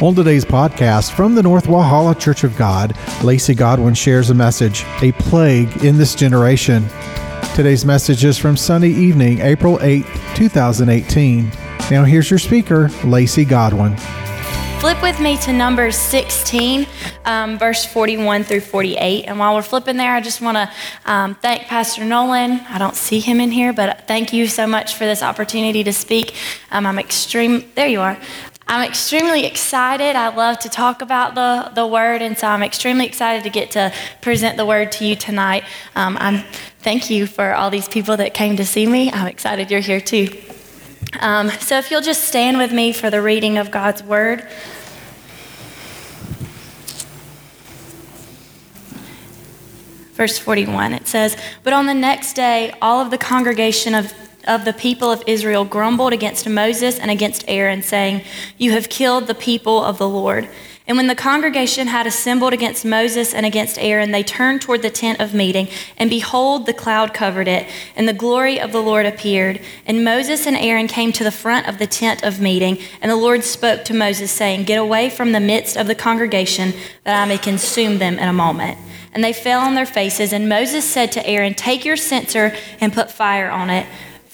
On today's podcast from the North Walhalla Church of God, Lacey Godwin shares a message, A Plague in This Generation. Today's message is from Sunday evening, April 8, 2018. Now here's your speaker, Lacey Godwin. Flip with me to Numbers 16, um, verse 41 through 48. And while we're flipping there, I just want to um, thank Pastor Nolan. I don't see him in here, but thank you so much for this opportunity to speak. Um, I'm extreme. There you are. I'm extremely excited. I love to talk about the, the word, and so I'm extremely excited to get to present the word to you tonight. Um, I'm thank you for all these people that came to see me. I'm excited you're here too. Um, so if you'll just stand with me for the reading of God's word. Verse 41, it says, But on the next day, all of the congregation of of the people of Israel grumbled against Moses and against Aaron, saying, You have killed the people of the Lord. And when the congregation had assembled against Moses and against Aaron, they turned toward the tent of meeting, and behold, the cloud covered it, and the glory of the Lord appeared. And Moses and Aaron came to the front of the tent of meeting, and the Lord spoke to Moses, saying, Get away from the midst of the congregation, that I may consume them in a moment. And they fell on their faces, and Moses said to Aaron, Take your censer and put fire on it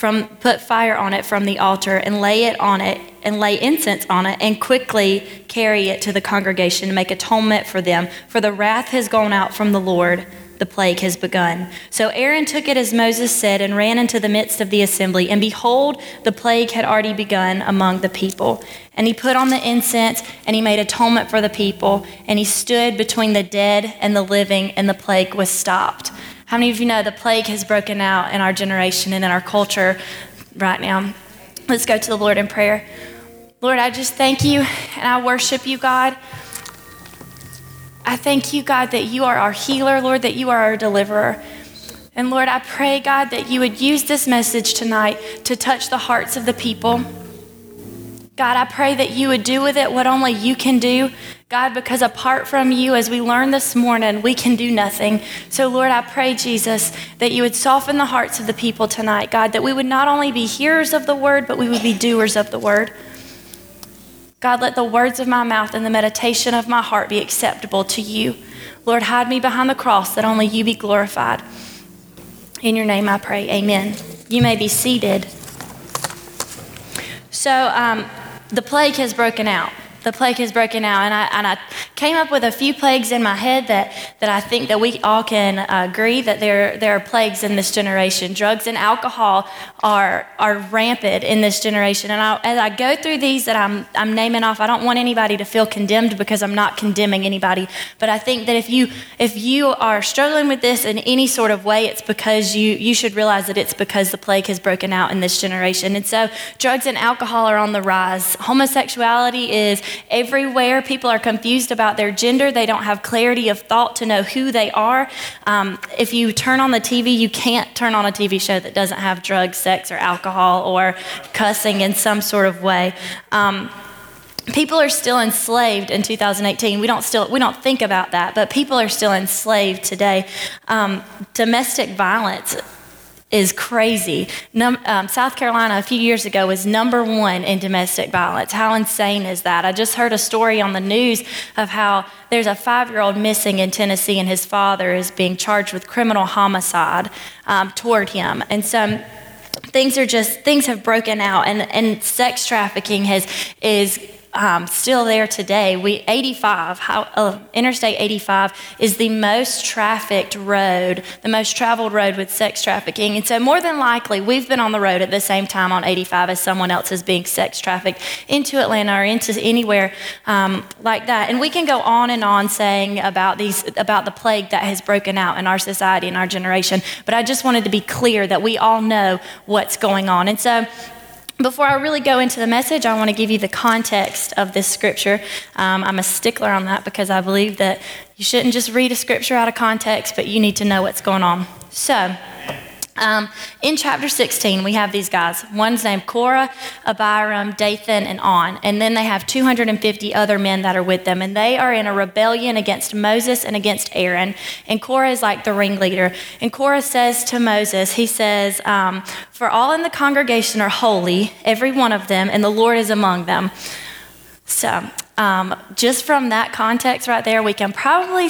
from put fire on it from the altar and lay it on it and lay incense on it and quickly carry it to the congregation to make atonement for them. For the wrath has gone out from the lord. The plague has begun. So aaron took it as moses said and ran into the midst of the assembly. And behold the plague had already begun among the people. And he put on the incense and he made atonement for the people. And he stood between the dead and the living and the plague was stopped how many of you know the plague has broken out in our generation and in our culture right now? Let's go to the Lord in prayer. Lord, I just thank you and I worship you, God. I thank you, God, that you are our healer, Lord, that you are our deliverer. And Lord, I pray, God, that you would use this message tonight to touch the hearts of the people. God, I pray that you would do with it what only you can do. God, because apart from you, as we learned this morning, we can do nothing. So, Lord, I pray, Jesus, that you would soften the hearts of the people tonight, God, that we would not only be hearers of the word, but we would be doers of the word. God, let the words of my mouth and the meditation of my heart be acceptable to you. Lord, hide me behind the cross that only you be glorified. In your name I pray, amen. You may be seated. So, um, the plague has broken out the plague has broken out. And I, and I came up with a few plagues in my head that, that I think that we all can uh, agree that there, there are plagues in this generation. Drugs and alcohol are, are rampant in this generation. And I, as I go through these that I'm, I'm naming off, I don't want anybody to feel condemned because I'm not condemning anybody. But I think that if you, if you are struggling with this in any sort of way, it's because you, you should realize that it's because the plague has broken out in this generation. And so drugs and alcohol are on the rise. Homosexuality is everywhere. People are confused about their gender, they don't have clarity of thought to know who they are. Um, if you turn on the TV, you can't turn on a TV show that doesn't have drugs, sex, or alcohol or cussing in some sort of way. Um, people are still enslaved in 2018 we don't still we don't think about that but people are still enslaved today um, domestic violence is crazy. Num- um, South Carolina a few years ago was number one in domestic violence. How insane is that? I just heard a story on the news of how there's a five year old missing in Tennessee and his father is being charged with criminal homicide um, toward him. And so things are just, things have broken out and, and sex trafficking has, is um, still there today. We 85, how, uh, Interstate 85 is the most trafficked road, the most traveled road with sex trafficking. And so, more than likely, we've been on the road at the same time on 85 as someone else is being sex trafficked into Atlanta or into anywhere um, like that. And we can go on and on saying about these about the plague that has broken out in our society in our generation. But I just wanted to be clear that we all know what's going on. And so before I really go into the message, I want to give you the context of this scripture. Um, I'm a stickler on that because I believe that you shouldn't just read a scripture out of context, but you need to know what's going on. So, um, in chapter 16, we have these guys. One's named Korah, Abiram, Dathan, and On. And then they have 250 other men that are with them. And they are in a rebellion against Moses and against Aaron. And Korah is like the ringleader. And Korah says to Moses, he says, um, For all in the congregation are holy, every one of them, and the Lord is among them. So um, just from that context right there, we can probably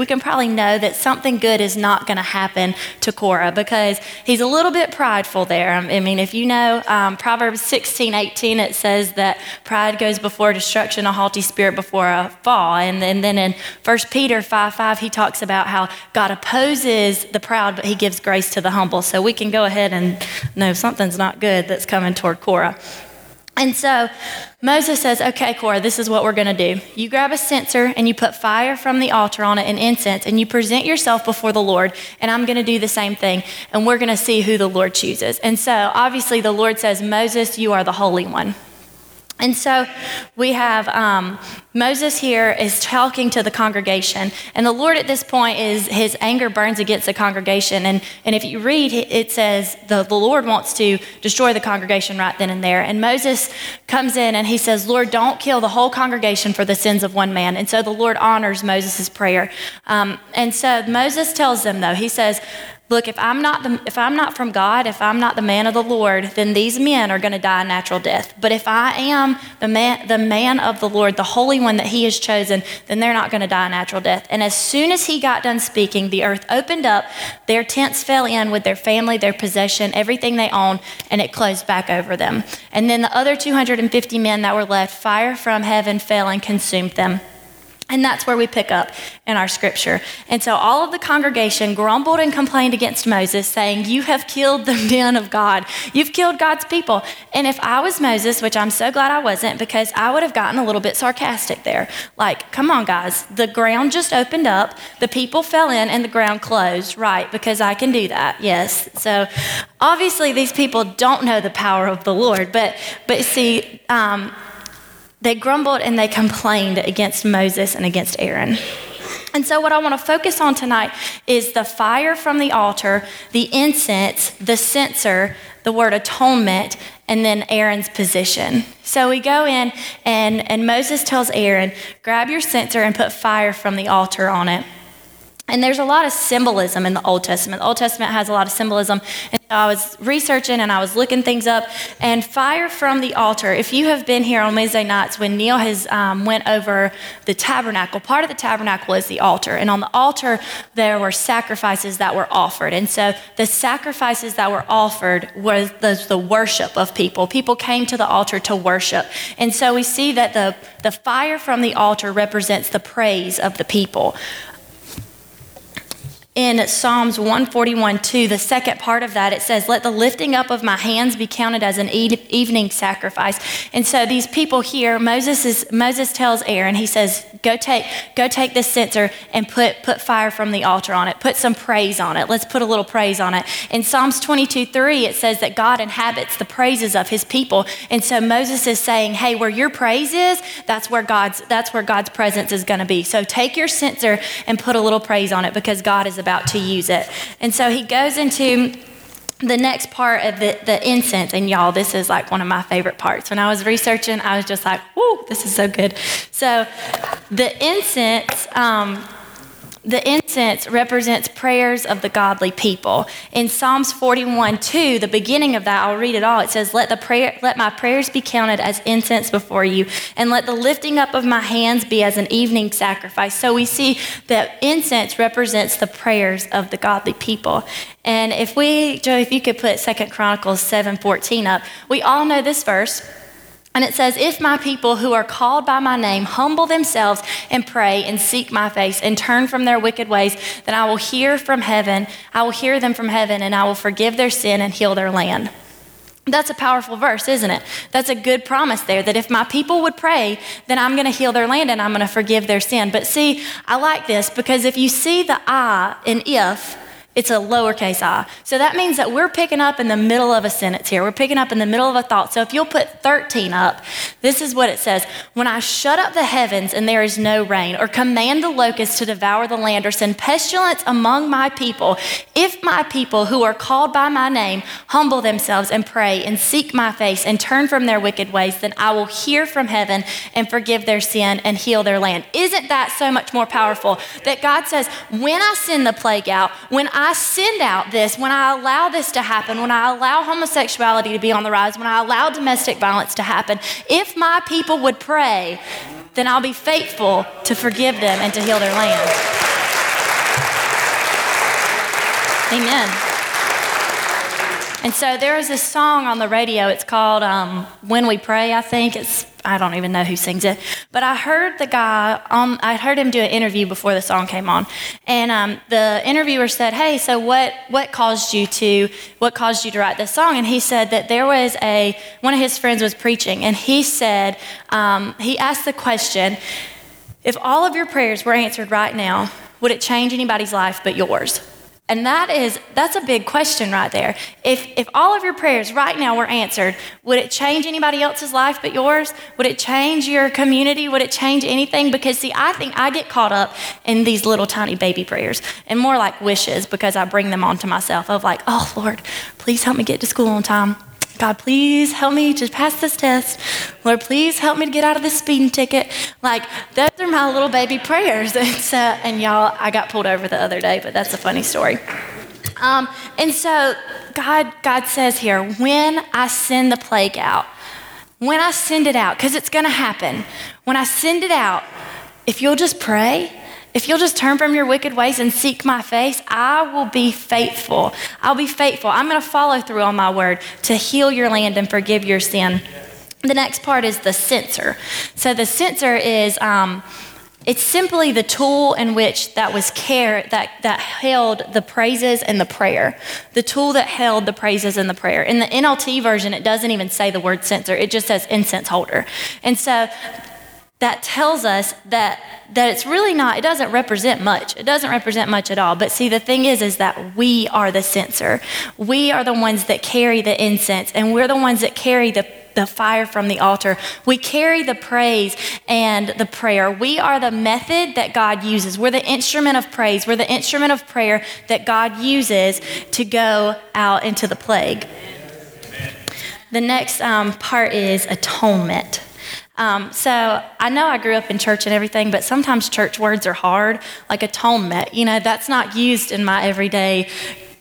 we can probably know that something good is not going to happen to Korah because he's a little bit prideful there. I mean, if you know um, Proverbs 16, 18, it says that pride goes before destruction, a haughty spirit before a fall. And then, then in 1 Peter 5, 5, he talks about how God opposes the proud, but he gives grace to the humble. So we can go ahead and know something's not good that's coming toward Korah. And so Moses says, Okay, Korah, this is what we're going to do. You grab a censer and you put fire from the altar on it and incense, and you present yourself before the Lord, and I'm going to do the same thing, and we're going to see who the Lord chooses. And so obviously the Lord says, Moses, you are the Holy One. And so we have um, Moses here is talking to the congregation, and the Lord at this point is his anger burns against the congregation. And, and if you read, it says the, the Lord wants to destroy the congregation right then and there. And Moses comes in and he says, Lord, don't kill the whole congregation for the sins of one man. And so the Lord honors Moses' prayer. Um, and so Moses tells them, though, he says, Look, if I'm not the, if I'm not from God, if I'm not the man of the Lord, then these men are going to die a natural death. But if I am the man, the man of the Lord, the holy one that He has chosen, then they're not going to die a natural death. And as soon as he got done speaking, the earth opened up, their tents fell in with their family, their possession, everything they owned, and it closed back over them. And then the other 250 men that were left, fire from heaven fell and consumed them. And that's where we pick up in our scripture. And so all of the congregation grumbled and complained against Moses, saying, You have killed the men of God. You've killed God's people. And if I was Moses, which I'm so glad I wasn't, because I would have gotten a little bit sarcastic there. Like, come on, guys, the ground just opened up, the people fell in, and the ground closed. Right, because I can do that. Yes. So obviously, these people don't know the power of the Lord. But, but see, um, they grumbled and they complained against Moses and against Aaron. And so, what I want to focus on tonight is the fire from the altar, the incense, the censer, the word atonement, and then Aaron's position. So we go in, and, and Moses tells Aaron, grab your censer and put fire from the altar on it. And there's a lot of symbolism in the Old Testament. The Old Testament has a lot of symbolism. And so I was researching and I was looking things up. And fire from the altar. If you have been here on Wednesday nights when Neil has um, went over the tabernacle, part of the tabernacle is the altar. And on the altar, there were sacrifices that were offered. And so the sacrifices that were offered was the, the worship of people. People came to the altar to worship. And so we see that the, the fire from the altar represents the praise of the people in Psalms 141 2, the second part of that, it says, Let the lifting up of my hands be counted as an evening sacrifice. And so these people here, Moses, is, Moses tells Aaron, he says, Go take, go take this censer and put, put fire from the altar on it. Put some praise on it. Let's put a little praise on it. In Psalms 22 3, it says that God inhabits the praises of his people. And so Moses is saying, Hey, where your praise is, that's where God's, that's where God's presence is going to be. So take your censer and put a little praise on it because God is about to use it. And so he goes into the next part of the, the incense, and y'all, this is like one of my favorite parts. When I was researching, I was just like, whoo, this is so good. So the incense, um, the incense represents prayers of the godly people. In Psalms 41 2, the beginning of that, I'll read it all. It says, Let, the prayer, let my prayers be counted as incense before you, and let the lifting up of my hands be as an evening sacrifice. So we see that incense represents the prayers of the godly people. And if we, Joe, if you could put Second Chronicles 7 14 up, we all know this verse. And it says, If my people who are called by my name humble themselves and pray and seek my face and turn from their wicked ways, then I will hear from heaven. I will hear them from heaven and I will forgive their sin and heal their land. That's a powerful verse, isn't it? That's a good promise there that if my people would pray, then I'm going to heal their land and I'm going to forgive their sin. But see, I like this because if you see the I in if, it's a lowercase i. So that means that we're picking up in the middle of a sentence here. We're picking up in the middle of a thought. So if you'll put 13 up, this is what it says When I shut up the heavens and there is no rain, or command the locusts to devour the land, or send pestilence among my people, if my people who are called by my name humble themselves and pray and seek my face and turn from their wicked ways, then I will hear from heaven and forgive their sin and heal their land. Isn't that so much more powerful? That God says, when I send the plague out, when I I send out this, when I allow this to happen, when I allow homosexuality to be on the rise, when I allow domestic violence to happen, if my people would pray, then I'll be faithful to forgive them and to heal their land. Amen. And so there is this song on the radio. It's called um, "When We Pray." I think it's. I don't even know who sings it, but I heard the guy. Um, I heard him do an interview before the song came on, and um, the interviewer said, "Hey, so what? What caused you to? What caused you to write this song?" And he said that there was a one of his friends was preaching, and he said um, he asked the question, "If all of your prayers were answered right now, would it change anybody's life but yours?" And that is that's a big question right there. If if all of your prayers right now were answered, would it change anybody else's life but yours? Would it change your community? Would it change anything? Because see, I think I get caught up in these little tiny baby prayers and more like wishes because I bring them onto myself of like, "Oh Lord, please help me get to school on time." God, please help me to pass this test. Lord, please help me to get out of this speeding ticket. Like, those are my little baby prayers. And, uh, and y'all, I got pulled over the other day, but that's a funny story. Um, and so God, God says here, when I send the plague out, when I send it out, because it's going to happen, when I send it out, if you'll just pray, if you'll just turn from your wicked ways and seek my face, I will be faithful. I'll be faithful. I'm going to follow through on my word to heal your land and forgive your sin. The next part is the censer. So the censer is. Um, it's simply the tool in which that was care that, that held the praises and the prayer. The tool that held the praises and the prayer. In the NLT version, it doesn't even say the word censer, it just says incense holder. And so that tells us that that it's really not it doesn't represent much it doesn't represent much at all but see the thing is is that we are the censer we are the ones that carry the incense and we're the ones that carry the the fire from the altar. We carry the praise and the prayer. We are the method that God uses. We're the instrument of praise. We're the instrument of prayer that God uses to go out into the plague. The next um, part is atonement. Um, so I know I grew up in church and everything, but sometimes church words are hard, like atonement. You know, that's not used in my everyday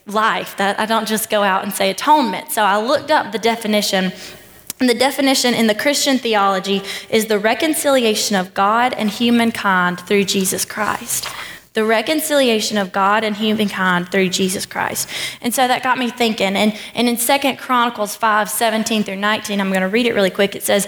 life. That I don't just go out and say atonement. So I looked up the definition. And the definition in the Christian theology is the reconciliation of God and humankind through Jesus Christ the reconciliation of God and humankind through Jesus Christ. And so that got me thinking. And, and in Second Chronicles 5 17 through 19, I'm going to read it really quick. It says,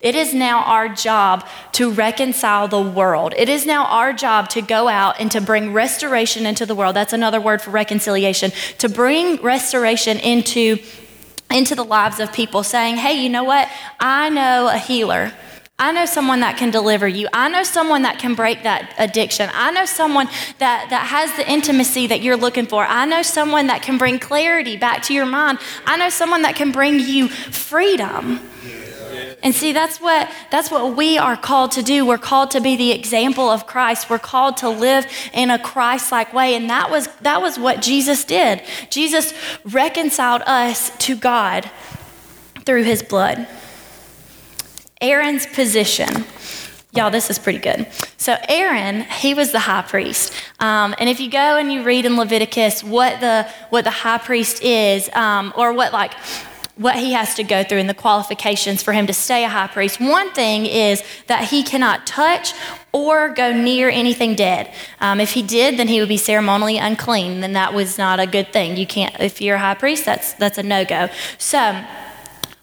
It is now our job to reconcile the world. It is now our job to go out and to bring restoration into the world. That's another word for reconciliation. To bring restoration into, into the lives of people, saying, hey, you know what? I know a healer. I know someone that can deliver you. I know someone that can break that addiction. I know someone that, that has the intimacy that you're looking for. I know someone that can bring clarity back to your mind. I know someone that can bring you freedom. And see, that's what, that's what we are called to do. We're called to be the example of Christ. We're called to live in a Christ like way. And that was, that was what Jesus did. Jesus reconciled us to God through his blood. Aaron's position. Y'all, this is pretty good. So, Aaron, he was the high priest. Um, and if you go and you read in Leviticus what the, what the high priest is, um, or what like what he has to go through and the qualifications for him to stay a high priest. One thing is that he cannot touch or go near anything dead. Um, if he did, then he would be ceremonially unclean. Then that was not a good thing. You can't, if you're a high priest, that's that's a no go. So.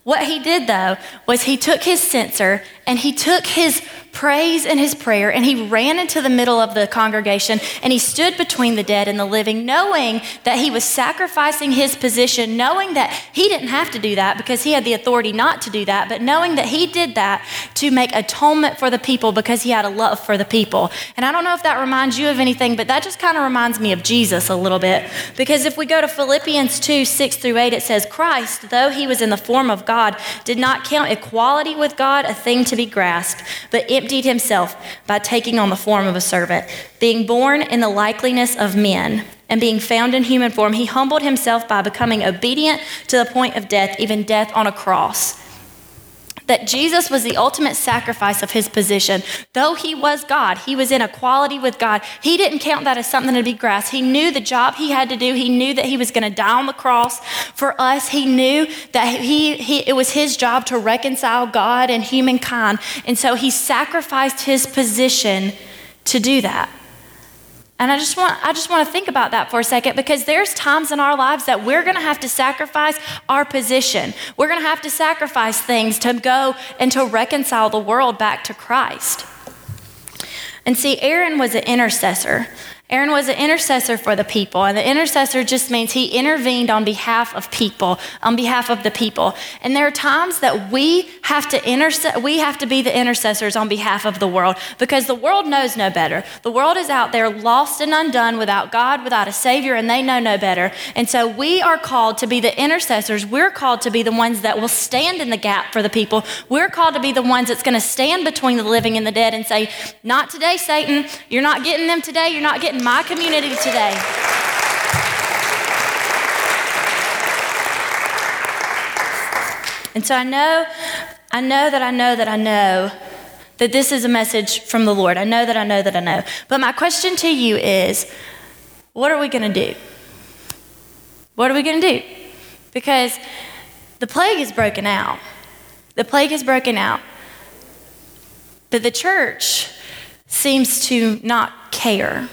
What he did though was he took his censer and he took his praise and his prayer, and he ran into the middle of the congregation and he stood between the dead and the living, knowing that he was sacrificing his position, knowing that he didn't have to do that because he had the authority not to do that, but knowing that he did that to make atonement for the people because he had a love for the people. And I don't know if that reminds you of anything, but that just kind of reminds me of Jesus a little bit. Because if we go to Philippians 2 6 through 8, it says, Christ, though he was in the form of God, did not count equality with God a thing to be grasped, but emptied himself by taking on the form of a servant. Being born in the likeness of men, and being found in human form, he humbled himself by becoming obedient to the point of death, even death on a cross that Jesus was the ultimate sacrifice of his position. Though he was God, he was in equality with God. He didn't count that as something to be grasped. He knew the job he had to do. He knew that he was going to die on the cross for us. He knew that he, he, it was his job to reconcile God and humankind. And so he sacrificed his position to do that. And I just want I just want to think about that for a second because there's times in our lives that we're going to have to sacrifice our position. We're going to have to sacrifice things to go and to reconcile the world back to Christ. And see, Aaron was an intercessor. Aaron was an intercessor for the people, and the intercessor just means he intervened on behalf of people, on behalf of the people. And there are times that we have to intercede, we have to be the intercessors on behalf of the world because the world knows no better. The world is out there lost and undone without God, without a Savior, and they know no better. And so we are called to be the intercessors. We're called to be the ones that will stand in the gap for the people. We're called to be the ones that's going to stand between the living and the dead and say, Not today, Satan. You're not getting them today. You're not getting in my community today. And so I know, I know that I know that I know that this is a message from the Lord. I know that I know that I know. But my question to you is what are we going to do? What are we going to do? Because the plague is broken out. The plague is broken out. But the church seems to not care.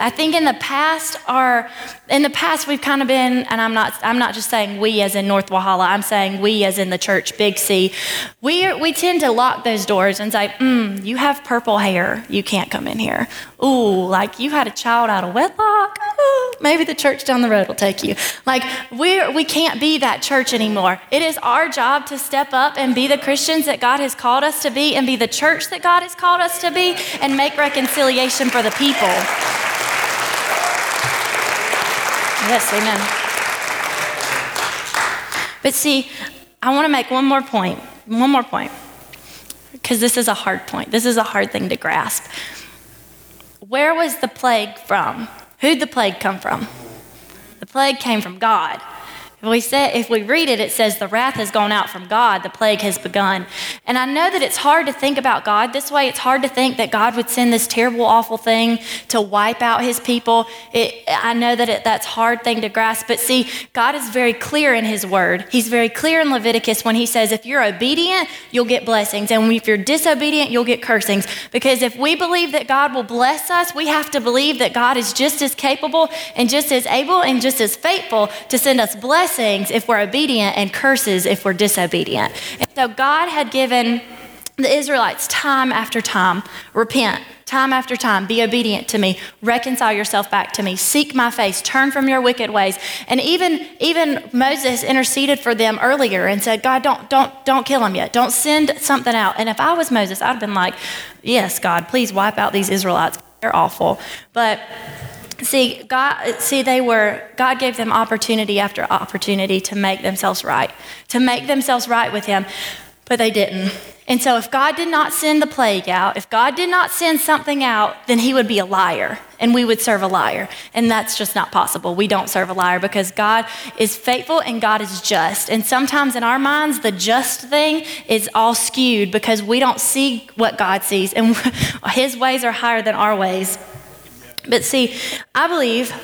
I think in the past, our in the past we've kind of been, and I'm not I'm not just saying we as in North Walhalla. I'm saying we as in the church, Big C. We we tend to lock those doors and say, mm, "You have purple hair, you can't come in here." Ooh, like you had a child out of wedlock. Ooh, maybe the church down the road will take you. Like we we can't be that church anymore. It is our job to step up and be the Christians that God has called us to be, and be the church that God has called us to be, and make reconciliation for the people. Yes, amen. But see, I want to make one more point. One more point. Because this is a hard point. This is a hard thing to grasp. Where was the plague from? Who'd the plague come from? The plague came from God. If we, say, if we read it, it says, The wrath has gone out from God, the plague has begun. And I know that it's hard to think about God this way. It's hard to think that God would send this terrible, awful thing to wipe out his people. It, I know that it, that's a hard thing to grasp. But see, God is very clear in his word. He's very clear in Leviticus when he says, If you're obedient, you'll get blessings. And if you're disobedient, you'll get cursings. Because if we believe that God will bless us, we have to believe that God is just as capable and just as able and just as faithful to send us blessings blessings if we're obedient and curses if we're disobedient. And so God had given the Israelites time after time repent, time after time, be obedient to me, reconcile yourself back to me, seek my face, turn from your wicked ways. And even, even Moses interceded for them earlier and said, God, don't, don't, don't kill them yet. Don't send something out. And if I was Moses, I'd have been like, Yes, God, please wipe out these Israelites. They're awful. But See, God, see, they were, God gave them opportunity after opportunity to make themselves right, to make themselves right with Him, but they didn't. And so, if God did not send the plague out, if God did not send something out, then He would be a liar and we would serve a liar. And that's just not possible. We don't serve a liar because God is faithful and God is just. And sometimes in our minds, the just thing is all skewed because we don't see what God sees, and His ways are higher than our ways. But see, I believe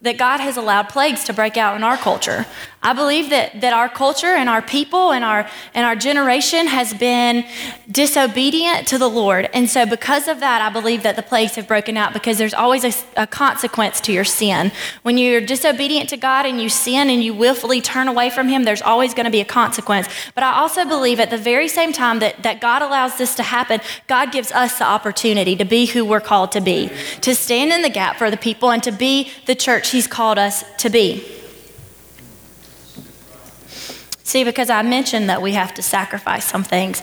that God has allowed plagues to break out in our culture. I believe that, that our culture and our people and our, and our generation has been disobedient to the Lord. And so, because of that, I believe that the plagues have broken out because there's always a, a consequence to your sin. When you're disobedient to God and you sin and you willfully turn away from Him, there's always going to be a consequence. But I also believe at the very same time that, that God allows this to happen, God gives us the opportunity to be who we're called to be, to stand in the gap for the people, and to be the church He's called us to be. See, because I mentioned that we have to sacrifice some things,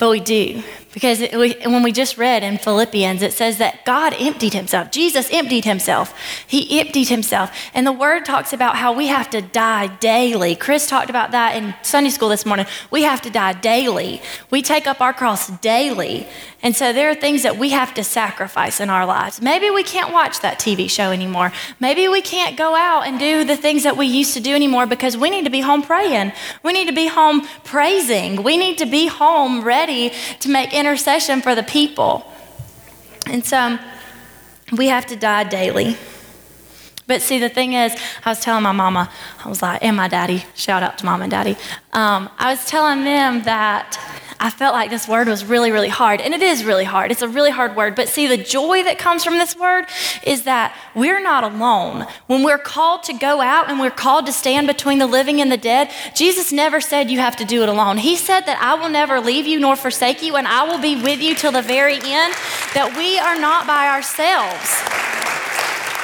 but we do. Because we, when we just read in Philippians, it says that God emptied himself. Jesus emptied himself. He emptied himself. And the word talks about how we have to die daily. Chris talked about that in Sunday school this morning. We have to die daily. We take up our cross daily. And so there are things that we have to sacrifice in our lives. Maybe we can't watch that TV show anymore. Maybe we can't go out and do the things that we used to do anymore because we need to be home praying. We need to be home praising. We need to be home ready to make intercession for the people. And so we have to die daily. But see, the thing is, I was telling my mama, I was like, and my daddy, shout out to mom and daddy. Um, I was telling them that I felt like this word was really, really hard. And it is really hard. It's a really hard word. But see, the joy that comes from this word is that we're not alone. When we're called to go out and we're called to stand between the living and the dead, Jesus never said you have to do it alone. He said that I will never leave you nor forsake you, and I will be with you till the very end, that we are not by ourselves.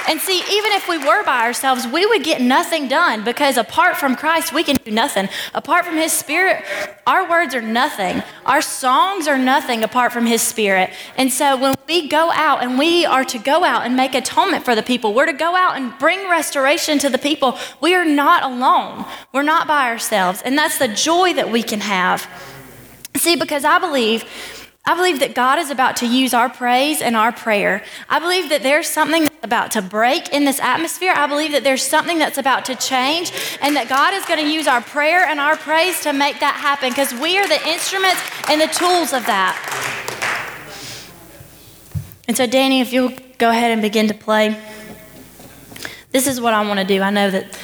And see, even if we were by ourselves, we would get nothing done because apart from Christ, we can do nothing. Apart from His Spirit, our words are nothing. Our songs are nothing apart from His Spirit. And so when we go out and we are to go out and make atonement for the people, we're to go out and bring restoration to the people. We are not alone, we're not by ourselves. And that's the joy that we can have. See, because I believe I believe that God is about to use our praise and our prayer. I believe that there's something that's about to break in this atmosphere. I believe that there's something that's about to change, and that God is going to use our prayer and our praise to make that happen because we are the instruments and the tools of that. And so, Danny, if you'll go ahead and begin to play, this is what I want to do. I know that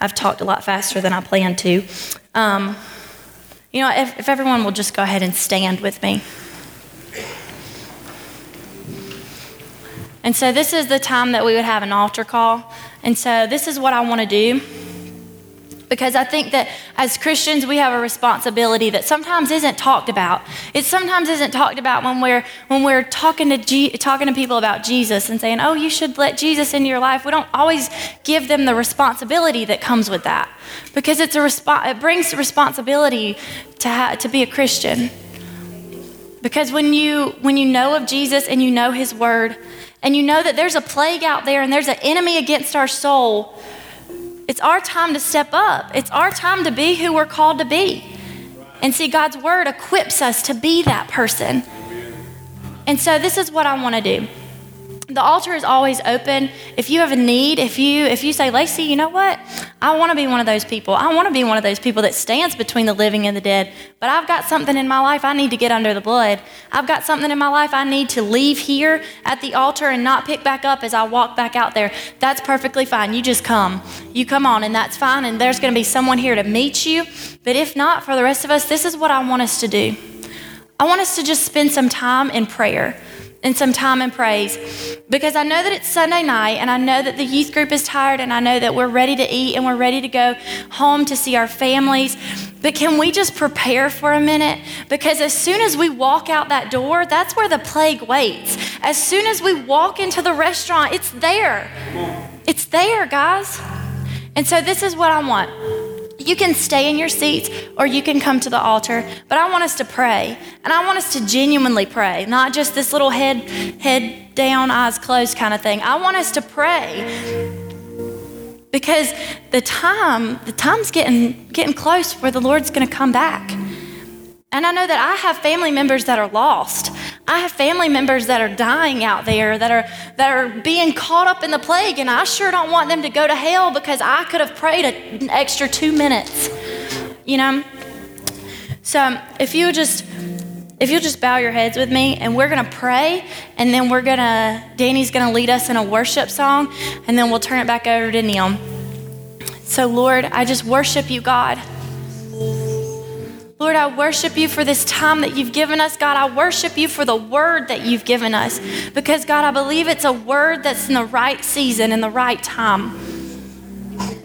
I've talked a lot faster than I planned to. Um, you know, if, if everyone will just go ahead and stand with me. And so this is the time that we would have an altar call. And so this is what I want to do. Because I think that as Christians, we have a responsibility that sometimes isn't talked about. It sometimes isn't talked about when we're, when we're talking, to G, talking to people about Jesus and saying, oh, you should let Jesus into your life. We don't always give them the responsibility that comes with that. Because it's a respo- it brings responsibility to, ha- to be a Christian. Because when you, when you know of Jesus and you know his word, and you know that there's a plague out there and there's an enemy against our soul, it's our time to step up. It's our time to be who we're called to be. And see, God's word equips us to be that person. And so, this is what I want to do the altar is always open. If you have a need if you if you say lacey you know what? I want to be one of those people. I want to be one of those people that stands between the living and the dead but i've got something in my life i need to get under the blood. I've got something in my life i need to leave here at the altar and not pick back up as i walk back out there. That's perfectly fine. You just come. You come on and that's fine and there's going to be someone here to meet you. But if not for the rest of us this is what i want us to do. I want us to just spend some time in prayer and some time in praise because I know that it's Sunday night and I know that the youth group is tired and I know that we're ready to eat and we're ready to go home to see our families. But can we just prepare for a minute? Because as soon as we walk out that door, that's where the plague waits. As soon as we walk into the restaurant, it's there. It's there, guys. And so this is what I want. You can stay in your seats or you can come to the altar, but I want us to pray. And I want us to genuinely pray, not just this little head head down, eyes closed kind of thing. I want us to pray. Because the time, the time's getting getting close where the Lord's going to come back. And I know that I have family members that are lost. I have family members that are dying out there, that are, that are being caught up in the plague, and I sure don't want them to go to hell because I could have prayed an extra two minutes. You know? So if you just if you'll just bow your heads with me and we're going to pray and then we're going to danny's going to lead us in a worship song and then we'll turn it back over to neil So, Lord, I just worship you, God. Lord, I worship you for this time that you've given us. God, I worship you for the word that you've given us. Because, God, I believe it's a word that's in the right season, in the right time.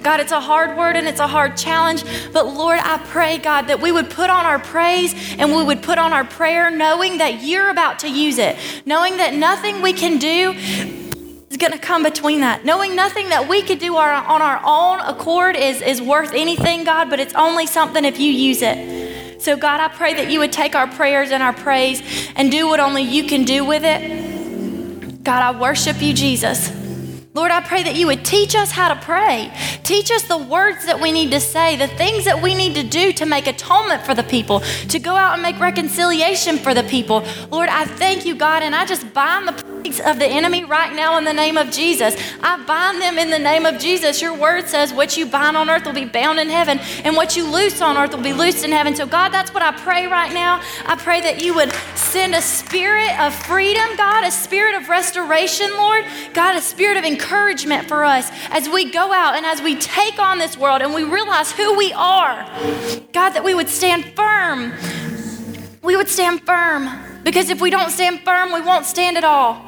God, it's a hard word and it's a hard challenge, but Lord, I pray, God, that we would put on our praise and we would put on our prayer knowing that you're about to use it, knowing that nothing we can do is going to come between that. Knowing nothing that we could do our, on our own accord is, is worth anything, God, but it's only something if you use it. So, God, I pray that you would take our prayers and our praise and do what only you can do with it. God, I worship you, Jesus. Lord, I pray that you would teach us how to pray. Teach us the words that we need to say, the things that we need to do to make atonement for the people, to go out and make reconciliation for the people. Lord, I thank you, God, and I just bind the of the enemy right now in the name of Jesus. I bind them in the name of Jesus. Your word says, What you bind on earth will be bound in heaven, and what you loose on earth will be loosed in heaven. So, God, that's what I pray right now. I pray that you would send a spirit of freedom, God, a spirit of restoration, Lord, God, a spirit of encouragement for us as we go out and as we take on this world and we realize who we are. God, that we would stand firm. We would stand firm because if we don't stand firm, we won't stand at all.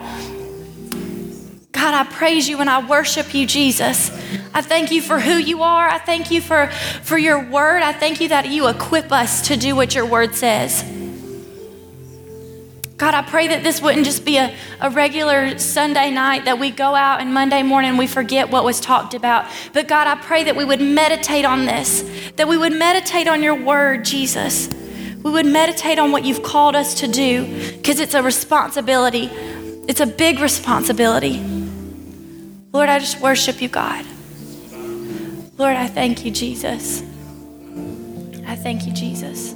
God, I praise you and I worship you, Jesus. I thank you for who you are. I thank you for, for your word. I thank you that you equip us to do what your word says. God, I pray that this wouldn't just be a, a regular Sunday night that we go out and Monday morning we forget what was talked about. But God, I pray that we would meditate on this, that we would meditate on your word, Jesus. We would meditate on what you've called us to do because it's a responsibility. It's a big responsibility. Lord, I just worship you, God. Lord, I thank you, Jesus. I thank you, Jesus.